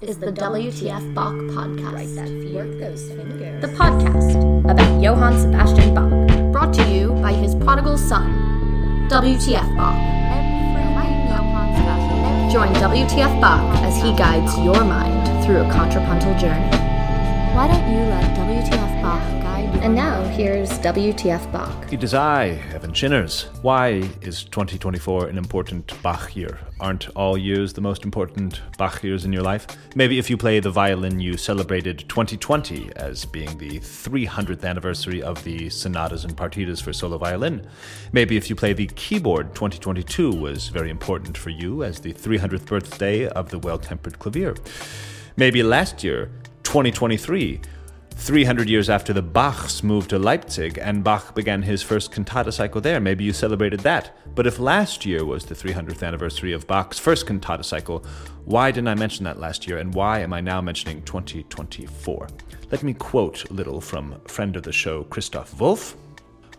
This is the WTF Bach podcast. Right, that work those fingers. The podcast about Johann Sebastian Bach, brought to you by his prodigal son, WTF Bach. Join WTF Bach as he guides your mind through a contrapuntal journey. Why don't you let WTF Bach? And now here's WTF Bach. It is I, Evan Shinners. Why is 2024 an important Bach year? Aren't all years the most important Bach years in your life? Maybe if you play the violin, you celebrated 2020 as being the 300th anniversary of the sonatas and partitas for solo violin. Maybe if you play the keyboard, 2022 was very important for you as the 300th birthday of the well tempered clavier. Maybe last year, 2023, 300 years after the Bachs moved to Leipzig and Bach began his first cantata cycle there. Maybe you celebrated that. But if last year was the 300th anniversary of Bach's first cantata cycle, why didn't I mention that last year and why am I now mentioning 2024? Let me quote a little from friend of the show Christoph Wolff.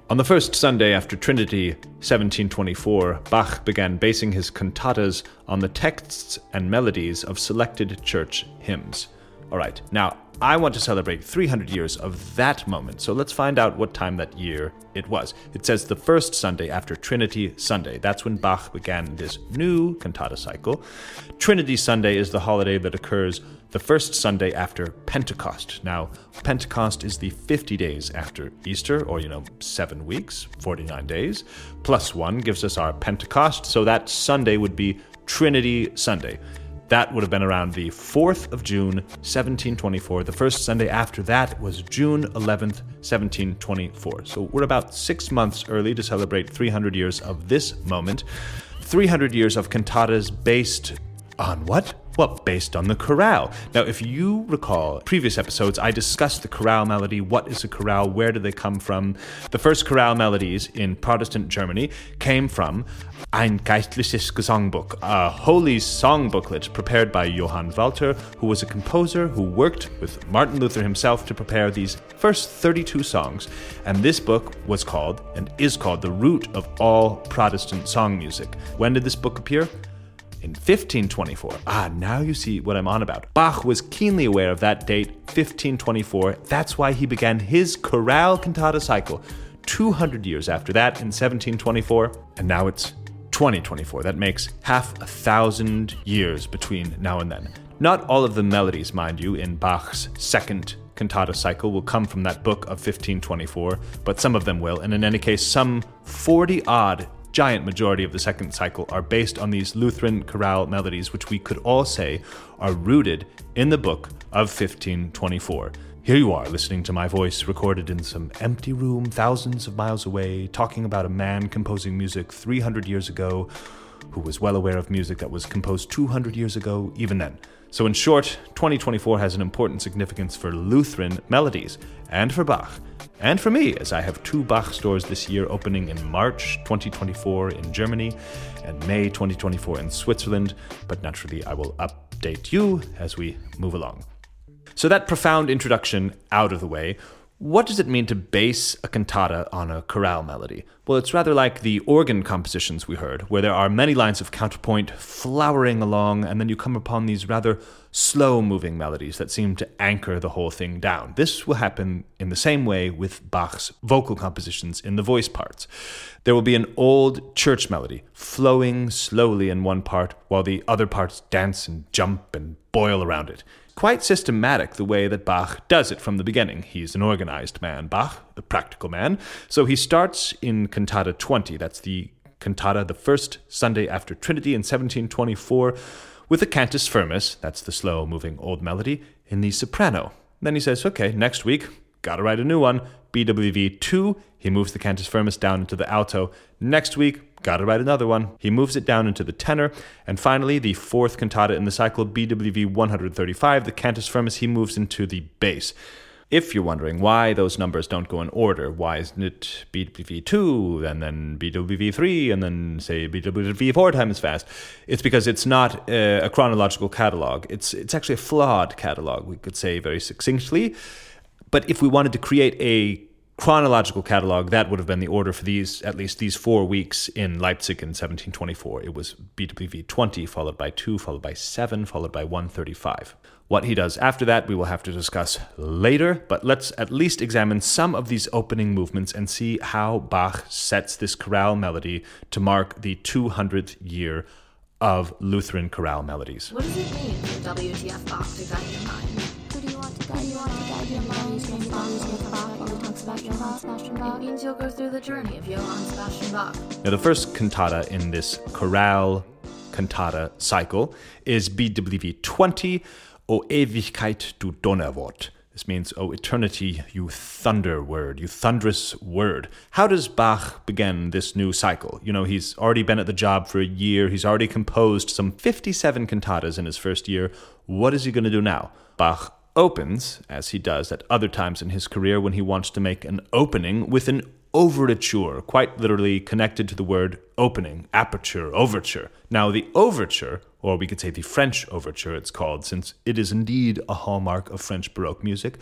On the first Sunday after Trinity, 1724, Bach began basing his cantatas on the texts and melodies of selected church hymns. All right, now I want to celebrate 300 years of that moment, so let's find out what time that year it was. It says the first Sunday after Trinity Sunday. That's when Bach began this new cantata cycle. Trinity Sunday is the holiday that occurs the first Sunday after Pentecost. Now, Pentecost is the 50 days after Easter, or, you know, seven weeks, 49 days. Plus one gives us our Pentecost, so that Sunday would be Trinity Sunday. That would have been around the 4th of June, 1724. The first Sunday after that was June 11th, 1724. So we're about six months early to celebrate 300 years of this moment. 300 years of cantatas based on what? Well, based on the chorale. Now, if you recall previous episodes, I discussed the chorale melody. What is a chorale? Where do they come from? The first chorale melodies in Protestant Germany came from Ein geistliches Gesangbuch, a holy song booklet prepared by Johann Walter, who was a composer who worked with Martin Luther himself to prepare these first 32 songs. And this book was called, and is called, the root of all Protestant song music. When did this book appear? In 1524. Ah, now you see what I'm on about. Bach was keenly aware of that date, 1524. That's why he began his chorale cantata cycle 200 years after that in 1724. And now it's 2024. That makes half a thousand years between now and then. Not all of the melodies, mind you, in Bach's second cantata cycle will come from that book of 1524, but some of them will, and in any case, some 40 odd giant majority of the second cycle are based on these Lutheran chorale melodies, which we could all say are rooted in the book of 1524. Here you are, listening to my voice recorded in some empty room thousands of miles away, talking about a man composing music 300 years ago who was well aware of music that was composed 200 years ago, even then. So, in short, 2024 has an important significance for Lutheran melodies and for Bach. And for me, as I have two Bach stores this year opening in March 2024 in Germany and May 2024 in Switzerland, but naturally I will update you as we move along. So, that profound introduction out of the way, what does it mean to base a cantata on a chorale melody? Well, it's rather like the organ compositions we heard, where there are many lines of counterpoint flowering along, and then you come upon these rather slow moving melodies that seem to anchor the whole thing down. This will happen in the same way with Bach's vocal compositions in the voice parts. There will be an old church melody flowing slowly in one part, while the other parts dance and jump and boil around it quite systematic the way that Bach does it from the beginning. He's an organized man, Bach, a practical man. So he starts in Cantata 20. That's the cantata the first Sunday after Trinity in 1724 with the cantus firmus, that's the slow moving old melody, in the soprano. Then he says, okay, next week, gotta write a new one. BWV 2, he moves the cantus firmus down into the alto. Next week, gotta write another one. He moves it down into the tenor. And finally, the fourth cantata in the cycle, BWV 135, the cantus firmus, he moves into the bass. If you're wondering why those numbers don't go in order, why isn't it BWV2 and then BWV3 and then say BWV4 times fast? It's because it's not a, a chronological catalog. It's it's actually a flawed catalog, we could say very succinctly. But if we wanted to create a chronological catalog, that would have been the order for these, at least these four weeks in Leipzig in 1724. It was BWV 20, followed by 2, followed by 7, followed by 135. What he does after that, we will have to discuss later, but let's at least examine some of these opening movements and see how Bach sets this chorale melody to mark the 200th year of Lutheran chorale melodies. What does it mean for WTF Bach to guide your mind? Who do you want to guide, your mind? WTF Bach Sebastian Bach? It means you'll go through the journey of Johann Sebastian Bach. Now, the first cantata in this chorale cantata cycle is BWV 20, O Ewigkeit, du Donnerwort. This means, O eternity, you thunder word, you thunderous word. How does Bach begin this new cycle? You know, he's already been at the job for a year, he's already composed some 57 cantatas in his first year. What is he going to do now? Bach opens, as he does at other times in his career when he wants to make an opening, with an overture, quite literally connected to the word opening, aperture, overture. Now, the overture, or we could say the French overture, it's called, since it is indeed a hallmark of French Baroque music.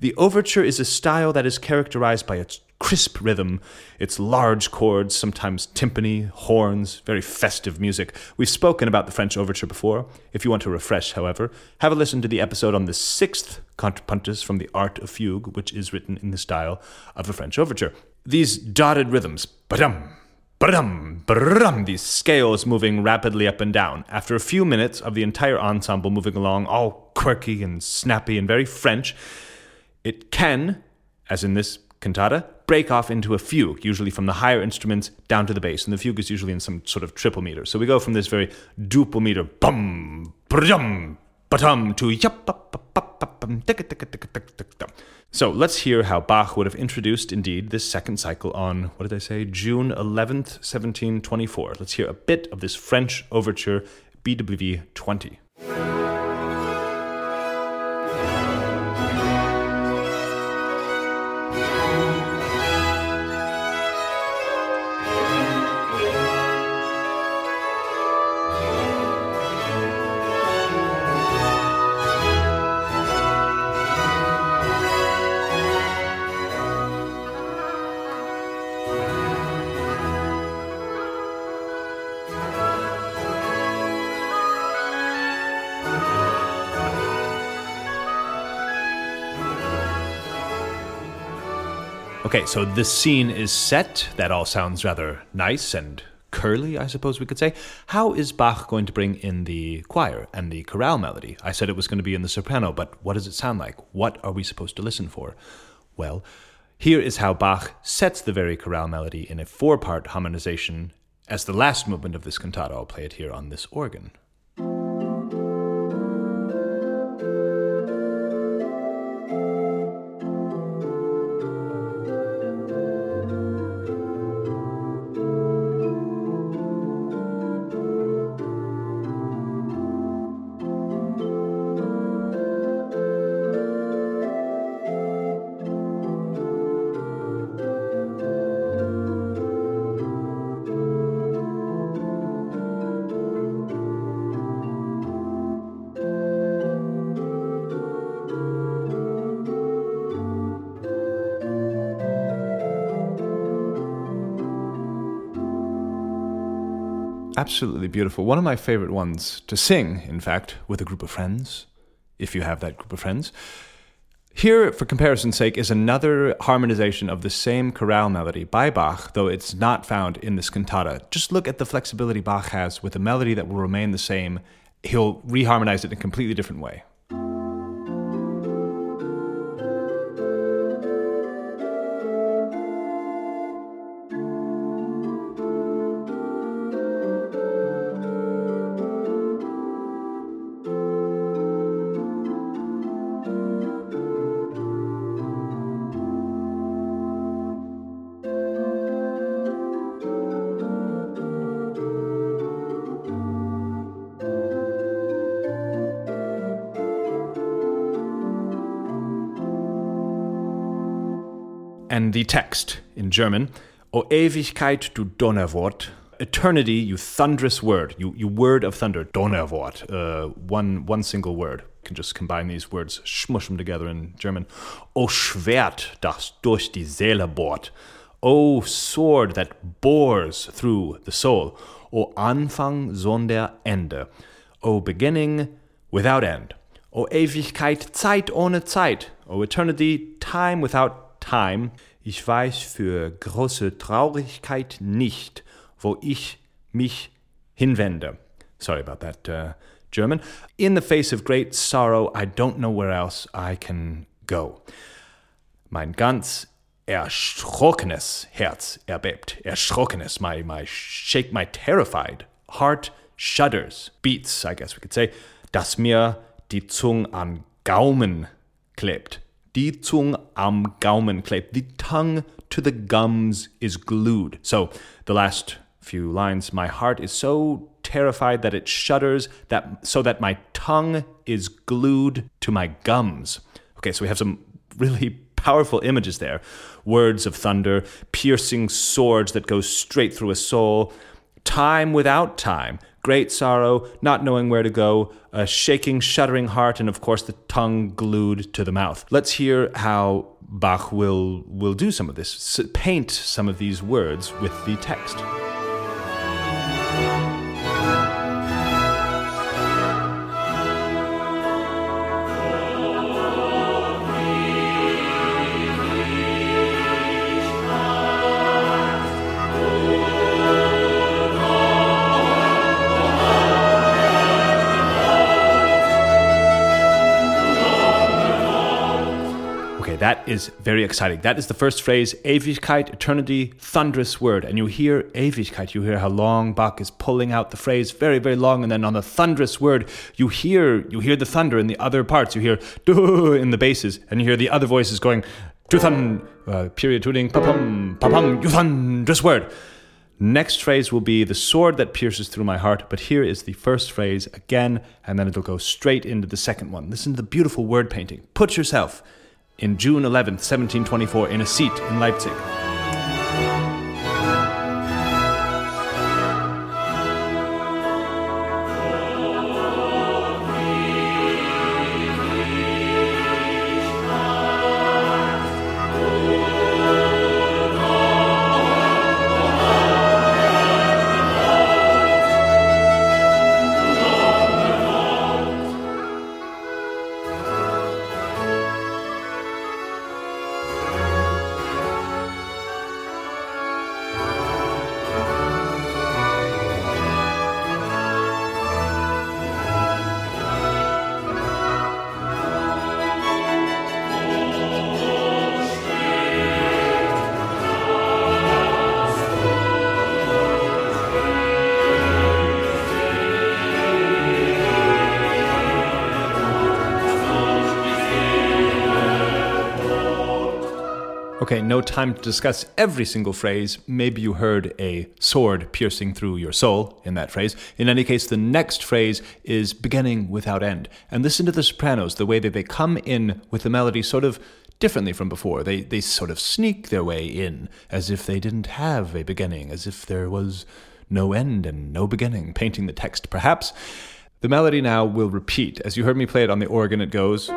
The overture is a style that is characterized by its crisp rhythm, its large chords, sometimes timpani, horns, very festive music. We've spoken about the French overture before. If you want to refresh, however, have a listen to the episode on the sixth contrapuntus from the Art of Fugue, which is written in the style of a French overture. These dotted rhythms, ba-dum, ba-dum, ba-dum, these scales moving rapidly up and down. After a few minutes of the entire ensemble moving along, all quirky and snappy and very French, it can, as in this cantata, break off into a fugue, usually from the higher instruments down to the bass. And the fugue is usually in some sort of triple meter. So we go from this very duple meter, bum, ba-dum, ba-dum, to yup, so let's hear how Bach would have introduced, indeed, this second cycle on, what did I say, June 11th, 1724. Let's hear a bit of this French overture, BWV 20. Okay, so this scene is set. That all sounds rather nice and curly, I suppose we could say. How is Bach going to bring in the choir and the chorale melody? I said it was going to be in the soprano, but what does it sound like? What are we supposed to listen for? Well, here is how Bach sets the very chorale melody in a four part harmonization as the last movement of this cantata. I'll play it here on this organ. Absolutely beautiful. One of my favorite ones to sing, in fact, with a group of friends, if you have that group of friends. Here, for comparison's sake, is another harmonization of the same chorale melody by Bach, though it's not found in this cantata. Just look at the flexibility Bach has with a melody that will remain the same. He'll reharmonize it in a completely different way. Text in German, O Ewigkeit, du Donnerwort, eternity, you thunderous word, you, you word of thunder, Donnerwort, uh, one, one single word. You can just combine these words, smush them together in German. O Schwert, das durch die Seele bohrt. O sword that bores through the soul. O Anfang sonder Ende. O beginning without end. O Ewigkeit, Zeit ohne Zeit. O eternity, time without time. Ich weiß für große Traurigkeit nicht, wo ich mich hinwende. Sorry about that, uh, German. In the face of great sorrow, I don't know where else I can go. Mein ganz erschrockenes Herz erbebt. Erschrockenes, my, my shake, my terrified heart shudders, beats, I guess we could say, dass mir die Zunge am Gaumen klebt. Die Zunge am Gaumen klebt. The tongue to the gums is glued. So the last few lines, my heart is so terrified that it shudders, that so that my tongue is glued to my gums. Okay, so we have some really powerful images there. Words of thunder, piercing swords that go straight through a soul, time without time, great sorrow, not knowing where to go, a shaking, shuddering heart, and of course the tongue glued to the mouth. Let's hear how Bach will, will do some of this, paint some of these words with the text. Is very exciting. That is the first phrase, Ewigkeit, eternity, thunderous word. And you hear Ewigkeit, you hear how long Bach is pulling out the phrase very, very long. And then on the thunderous word, you hear you hear the thunder in the other parts. You hear in the basses, and you hear the other voices going, uh, period tuning, papum, papum, you thunderous word. Next phrase will be the sword that pierces through my heart, but here is the first phrase again, and then it'll go straight into the second one. Listen to the beautiful word painting. Put yourself in June 11, 1724, in a seat in Leipzig. Okay, no time to discuss every single phrase. Maybe you heard a sword piercing through your soul in that phrase. In any case, the next phrase is beginning without end. And listen to the sopranos, the way that they come in with the melody sort of differently from before. They, they sort of sneak their way in as if they didn't have a beginning, as if there was no end and no beginning, painting the text perhaps. The melody now will repeat. As you heard me play it on the organ, it goes.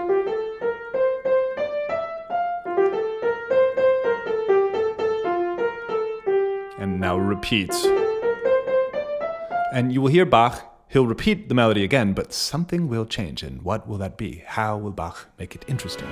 Repeats. And you will hear Bach, he'll repeat the melody again, but something will change. And what will that be? How will Bach make it interesting?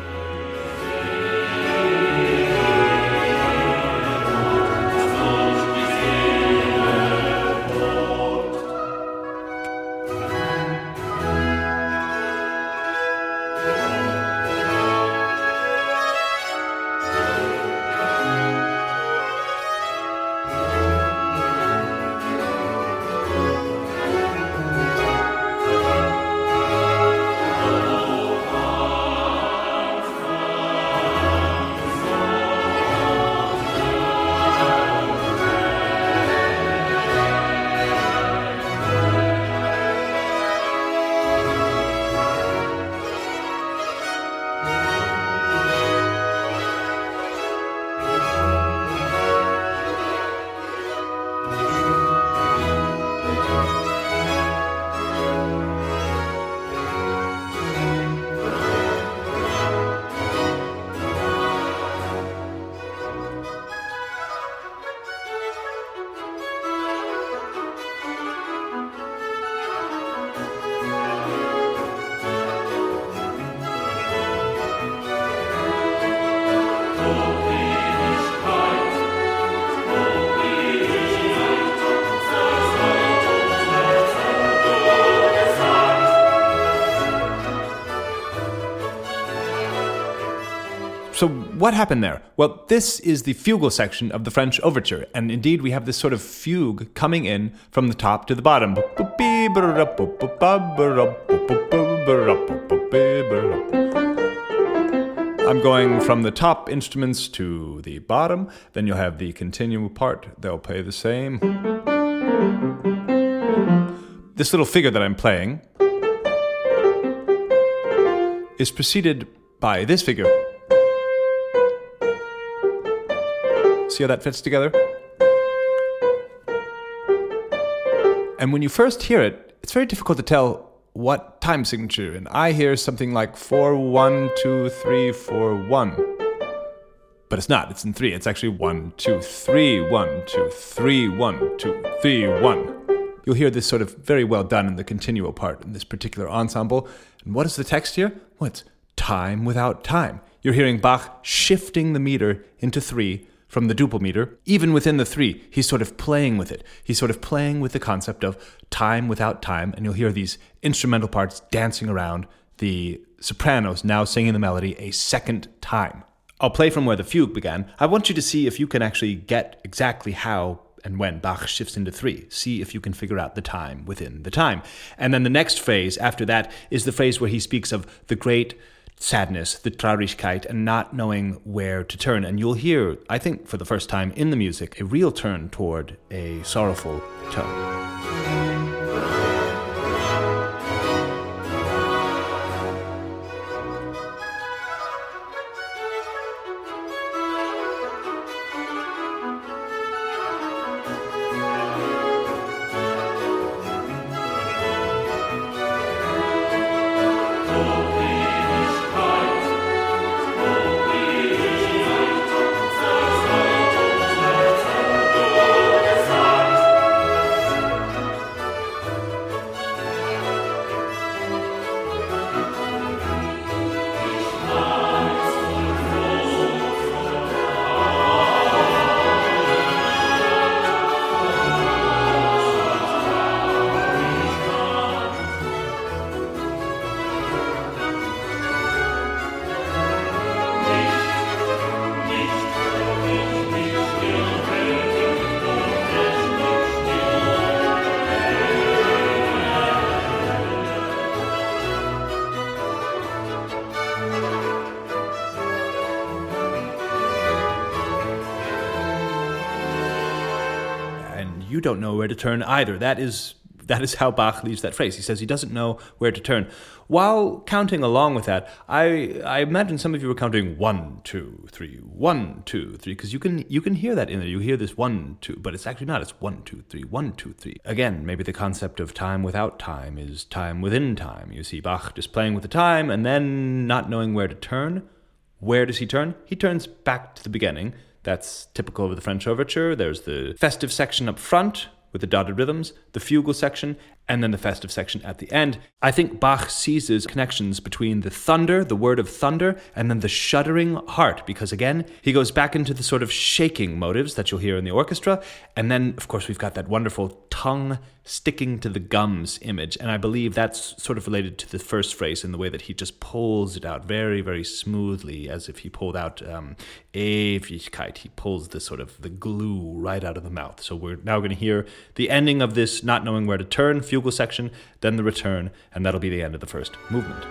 What happened there? Well, this is the fugal section of the French overture, and indeed we have this sort of fugue coming in from the top to the bottom. I'm going from the top instruments to the bottom, then you'll have the continuo part, they'll play the same. This little figure that I'm playing is preceded by this figure. See how that fits together? And when you first hear it, it's very difficult to tell what time signature. And I hear something like 4 1 2 3 4 1. But it's not, it's in 3. It's actually 1 2 3 1 2 3 1 2 3 1. You'll hear this sort of very well done in the continuo part in this particular ensemble. And what is the text here? Well, it's time without time. You're hearing Bach shifting the meter into 3 from the duple meter, even within the three, he's sort of playing with it. He's sort of playing with the concept of time without time, and you'll hear these instrumental parts dancing around the sopranos now singing the melody a second time. I'll play from where the fugue began. I want you to see if you can actually get exactly how and when Bach shifts into three. See if you can figure out the time within the time. And then the next phrase after that is the phrase where he speaks of the great sadness, the Traurigkeit, and not knowing where to turn. And you'll hear, I think, for the first time in the music, a real turn toward a sorrowful tone. Don't know where to turn either. That is that is how Bach leaves that phrase. He says he doesn't know where to turn. While counting along with that, I I imagine some of you were counting one, two, three, one, two, three, because you can you can hear that in there. You hear this one, two, but it's actually not. It's one, two, three, one, two, three. Again, maybe the concept of time without time is time within time. You see Bach just playing with the time and then not knowing where to turn. Where does he turn? He turns back to the beginning. That's typical of the French overture. There's the festive section up front with the dotted rhythms, the fugal section, and then the festive section at the end. I think Bach seizes connections between the thunder, the word of thunder, and then the shuddering heart, because again, he goes back into the sort of shaking motives that you'll hear in the orchestra. And then, of course, we've got that wonderful tongue sticking to the gums image. And I believe that's sort of related to the first phrase in the way that he just pulls it out very, very smoothly, as if he pulled out um, Ewigkeit. He pulls the sort of the glue right out of the mouth. So we're now going to hear the ending of this not knowing where to turn fugal section, then the return, and that'll be the end of the first movement.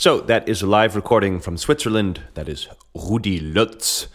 So, that is a live recording from Switzerland. That is Rudi Lutz.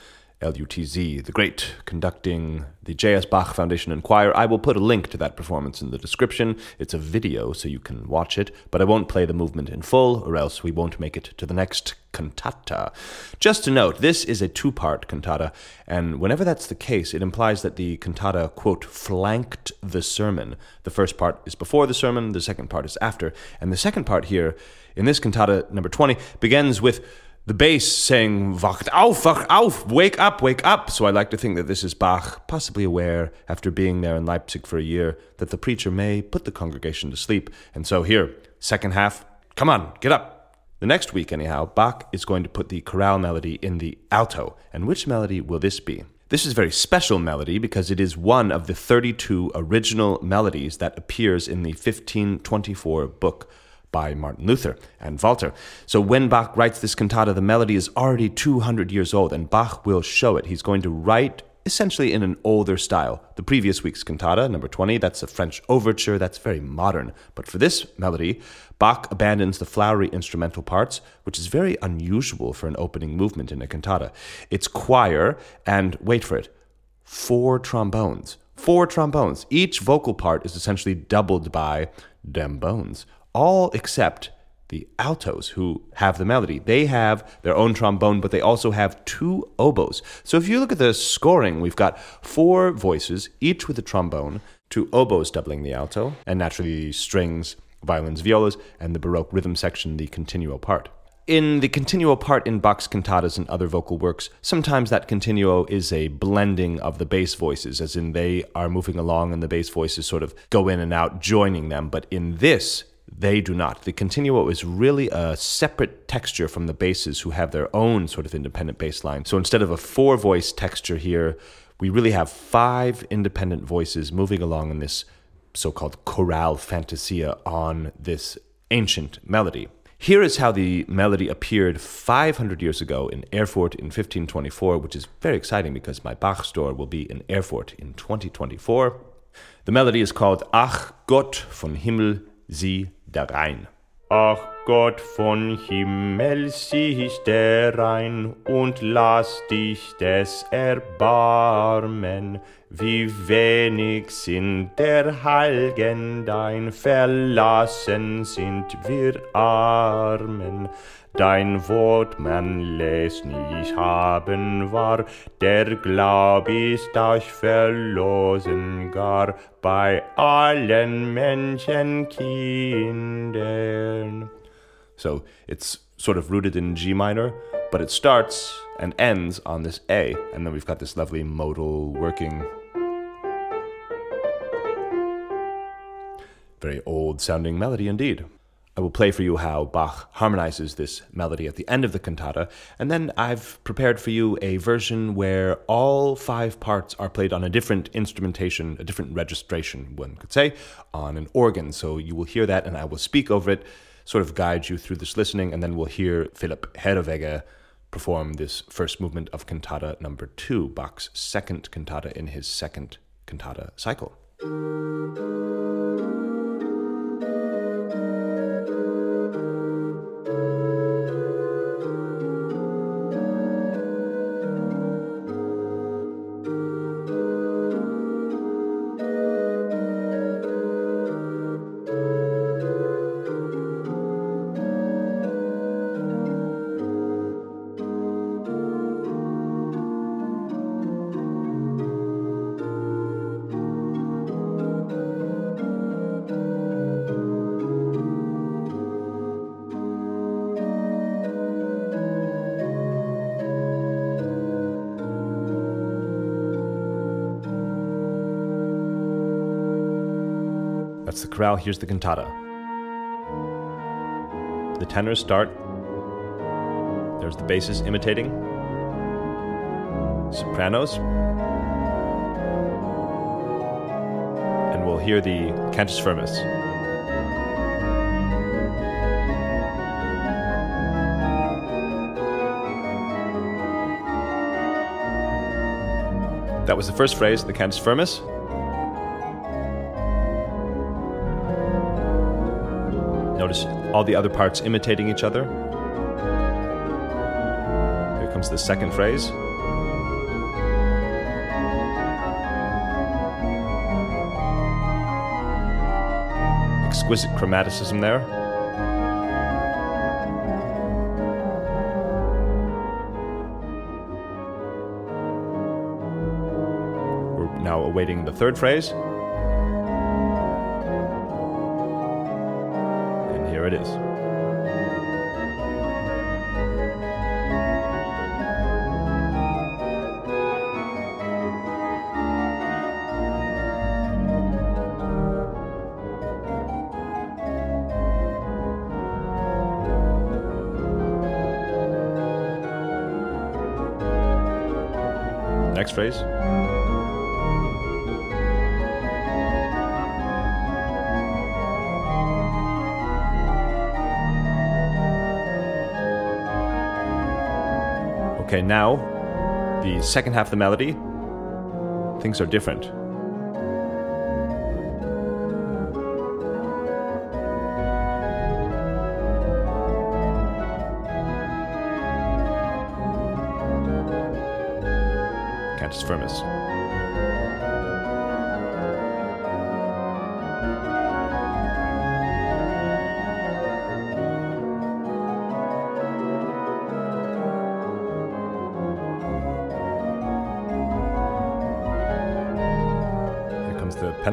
LUTZ, the great, conducting the J.S. Bach Foundation and Choir. I will put a link to that performance in the description. It's a video, so you can watch it, but I won't play the movement in full, or else we won't make it to the next cantata. Just to note, this is a two part cantata, and whenever that's the case, it implies that the cantata, quote, flanked the sermon. The first part is before the sermon, the second part is after, and the second part here, in this cantata number 20, begins with the bass saying wacht auf, wacht auf, wake up, wake up. So I like to think that this is Bach, possibly aware, after being there in Leipzig for a year, that the preacher may put the congregation to sleep. And so here, second half, come on, get up. The next week, anyhow, Bach is going to put the chorale melody in the alto. And which melody will this be? This is a very special melody because it is one of the 32 original melodies that appears in the 1524 book by Martin Luther and Walter. So when Bach writes this cantata, the melody is already 200 years old, and Bach will show it. He's going to write essentially in an older style. The previous week's cantata, number 20, that's a French overture, that's very modern. But for this melody, Bach abandons the flowery instrumental parts, which is very unusual for an opening movement in a cantata. It's choir, and wait for it, four trombones. Four trombones. Each vocal part is essentially doubled by dem bones all except the altos who have the melody. They have their own trombone, but they also have two oboes. So if you look at the scoring, we've got four voices, each with a trombone, two oboes doubling the alto, and naturally strings, violins, violas, and the Baroque rhythm section, the continuo part. In the continuo part in Bach's cantatas and other vocal works, sometimes that continuo is a blending of the bass voices, as in they are moving along and the bass voices sort of go in and out, joining them. But in this, they do not. The continuo is really a separate texture from the basses who have their own sort of independent bass line. So instead of a four voice texture here, we really have five independent voices moving along in this so called chorale fantasia on this ancient melody. Here is how the melody appeared 500 years ago in Erfurt in 1524, which is very exciting because my Bach store will be in Erfurt in 2024. The melody is called Ach Gott von Himmel, sie der Rhein. Ach Gott von Himmel, siehst der Rhein und lass dich des erbarmen. Wie wenig sind der Heilgen dein, verlassen sind wir Armen. Dein Wort man lässt nicht haben war, der Glaub ist euch verlosen gar bei allen Menschenkindern. So it's sort of rooted in G minor, but it starts and ends on this A, and then we've got this lovely modal working. Very old sounding melody indeed. I will play for you how Bach harmonizes this melody at the end of the cantata, and then I've prepared for you a version where all five parts are played on a different instrumentation, a different registration, one could say, on an organ. So you will hear that, and I will speak over it, sort of guide you through this listening, and then we'll hear Philippe Herreweghe perform this first movement of cantata number two, Bach's second cantata in his second cantata cycle. Here's the cantata. The tenors start. There's the basses imitating. Sopranos. And we'll hear the cantus firmus. That was the first phrase, the cantus firmus. all the other parts imitating each other. Here comes the second phrase. Exquisite chromaticism there. We're now awaiting the third phrase. Next phrase. Okay, now the second half of the melody, things are different.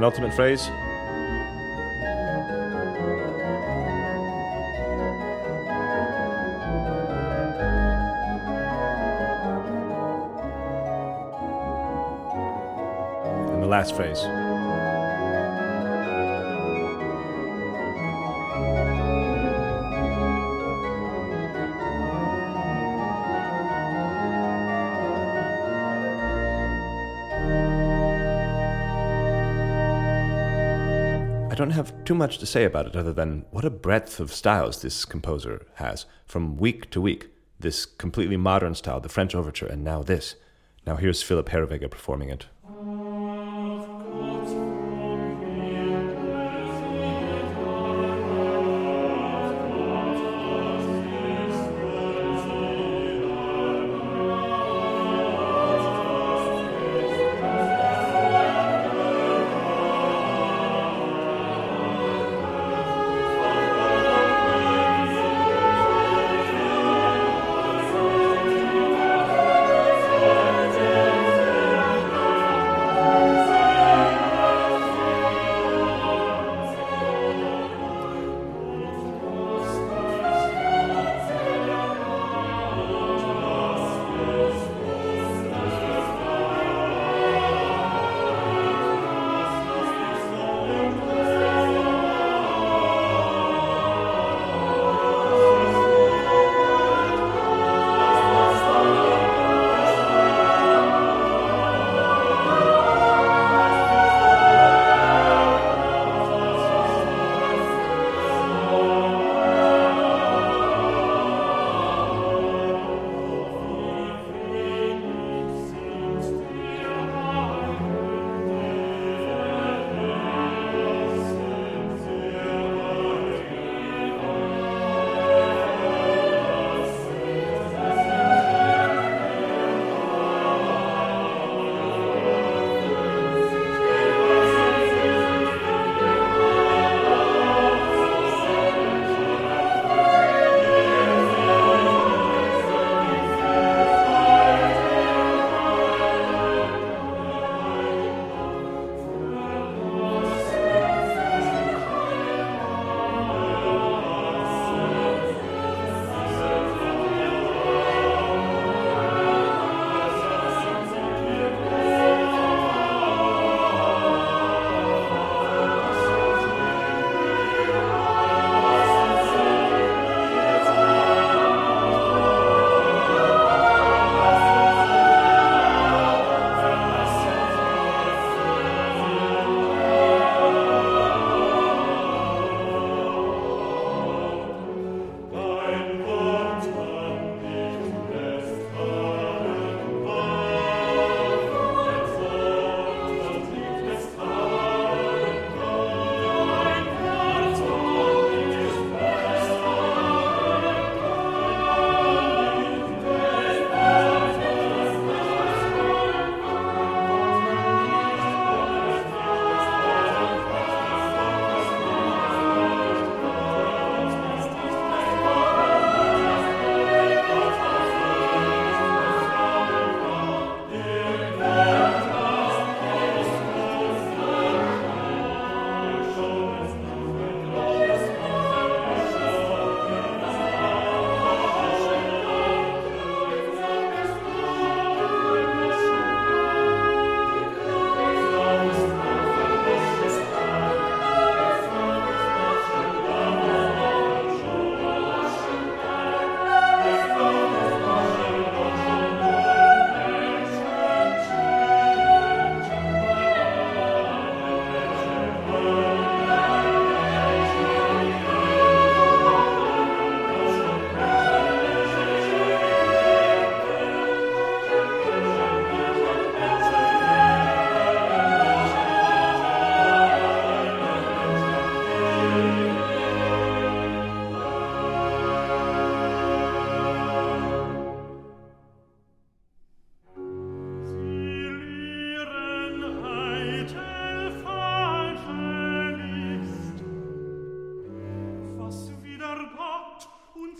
Penultimate phrase. And the last phrase. Don't have too much to say about it other than what a breadth of styles this composer has from week to week. This completely modern style, the French overture, and now this. Now here's Philippe Herreweghe performing it.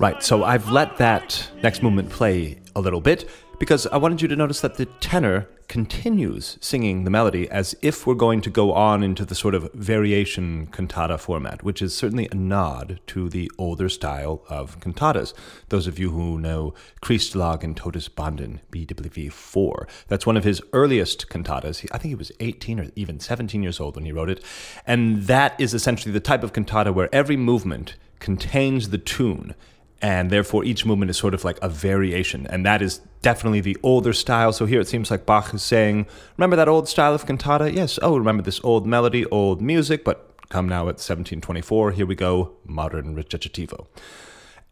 Right, so I've let that next movement play a little bit because I wanted you to notice that the tenor continues singing the melody as if we're going to go on into the sort of variation cantata format, which is certainly a nod to the older style of cantatas. Those of you who know Christ lag in Todesbanden, BWV 4, that's one of his earliest cantatas. I think he was 18 or even 17 years old when he wrote it. And that is essentially the type of cantata where every movement contains the tune and therefore each movement is sort of like a variation and that is definitely the older style. So here it seems like bach is saying remember that old style of cantata? Yes. Oh remember this old melody old music but come now at 1724 here we go modern recitativo.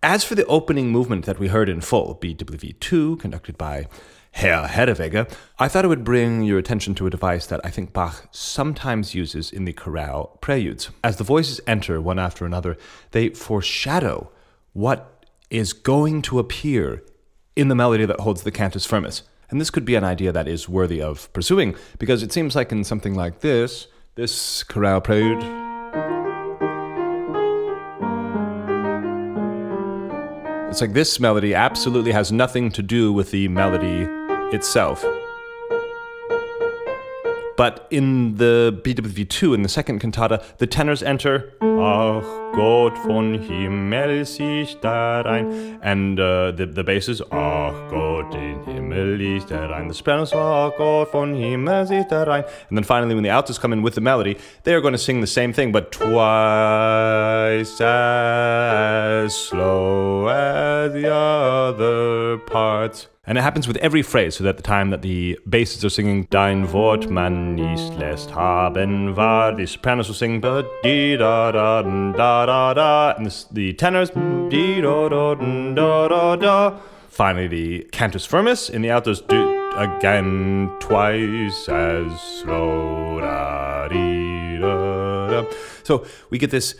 As for the opening movement that we heard in full bwv2 conducted by Herr Herreweghe, I thought it would bring your attention to a device that I think Bach sometimes uses in the chorale preludes. As the voices enter one after another, they foreshadow what is going to appear in the melody that holds the cantus firmus. And this could be an idea that is worthy of pursuing, because it seems like in something like this, this chorale prelude. It's like this melody absolutely has nothing to do with the melody itself. But in the BWV2, in the second cantata, the tenors enter, Ach Gott von Himmel sich da rein. And uh, the, the bass is, Ach Gott in Himmel ist darein. The sopranos, Ach Gott vom Himmel sieh darein. And then finally, when the altos come in with the melody, they are going to sing the same thing, but twice as slow as the other parts. And it happens with every phrase, so that the time that the basses are singing Dein Wort man nicht lässt haben wahr, the sopranos will sing da da da da da and the, the tenors di da da da da. Finally, the cantus firmus in the altos do again twice as slow da da da. So we get this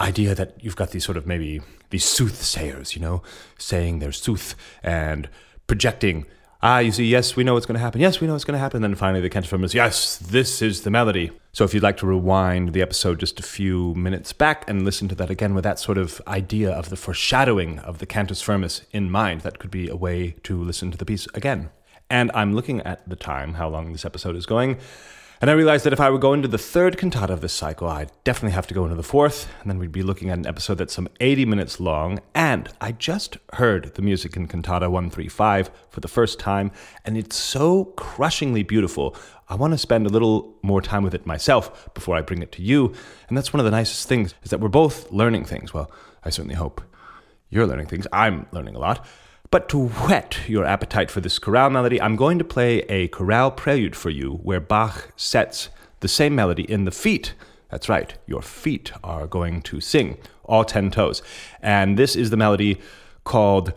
idea that you've got these sort of maybe these soothsayers, you know, saying their sooth and projecting. Ah, you see, yes, we know what's going to happen. Yes, we know what's going to happen. Then finally, the cantus is, yes, this is the melody. So if you'd like to rewind the episode just a few minutes back and listen to that again with that sort of idea of the foreshadowing of the cantus firmus in mind, that could be a way to listen to the piece again. And I'm looking at the time, how long this episode is going. And I realized that if I were going to the third cantata of this cycle, I'd definitely have to go into the fourth, and then we'd be looking at an episode that's some 80 minutes long. And I just heard the music in Cantata 135 for the first time, and it's so crushingly beautiful. I want to spend a little more time with it myself before I bring it to you. And that's one of the nicest things, is that we're both learning things. Well, I certainly hope you're learning things. I'm learning a lot. But to whet your appetite for this chorale melody, I'm going to play a chorale prelude for you where Bach sets the same melody in the feet. That's right, your feet are going to sing, all ten toes. And this is the melody called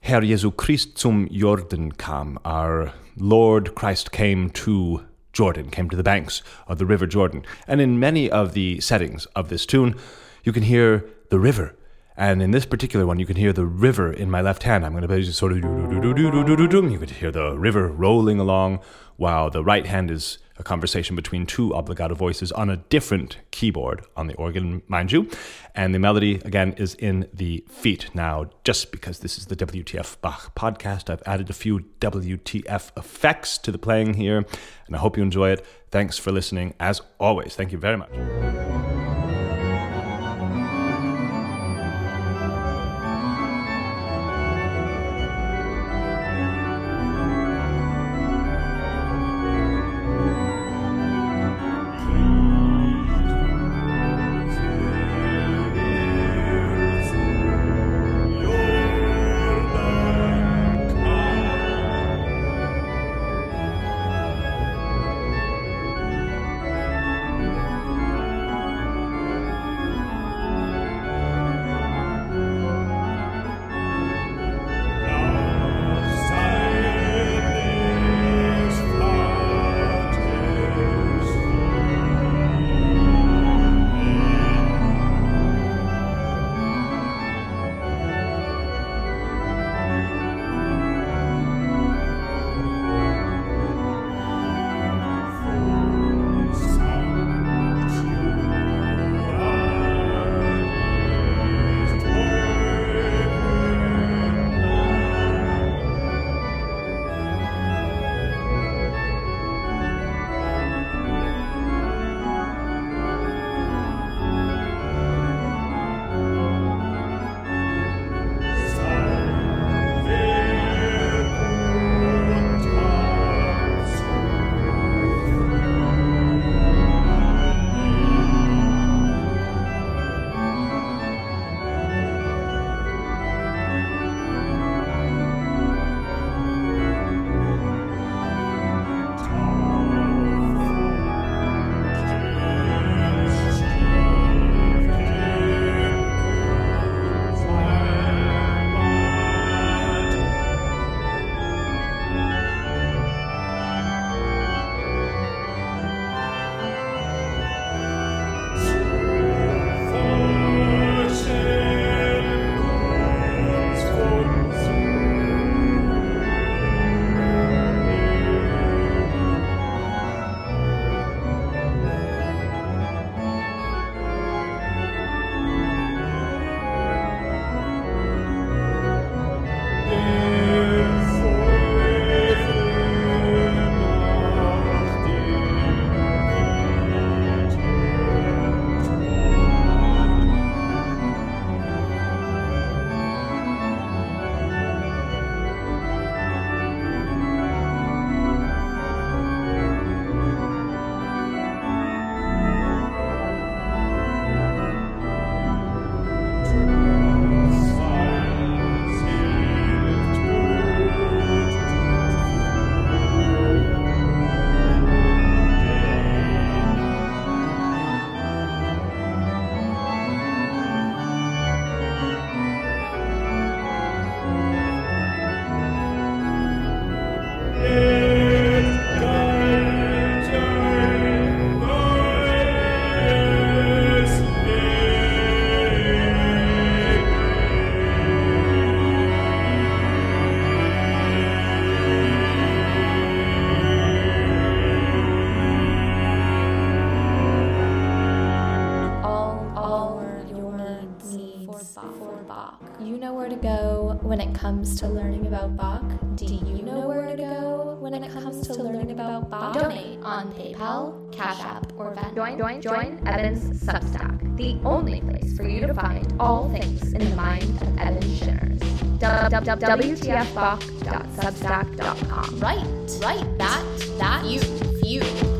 Herr Jesu Christ zum Jordan kam. Our Lord Christ came to Jordan, came to the banks of the River Jordan. And in many of the settings of this tune, you can hear the river and in this particular one, you can hear the river in my left hand. I'm going to play sort of you could hear the river rolling along, while the right hand is a conversation between two obbligato voices on a different keyboard on the organ, mind you. And the melody, again, is in the feet. Now, just because this is the WTF Bach podcast, I've added a few WTF effects to the playing here, and I hope you enjoy it. Thanks for listening. As always, thank you very much. Connect all things in the mind of Evan Shinners. WTFBach.substack.com. Right, right, that, that, you, you.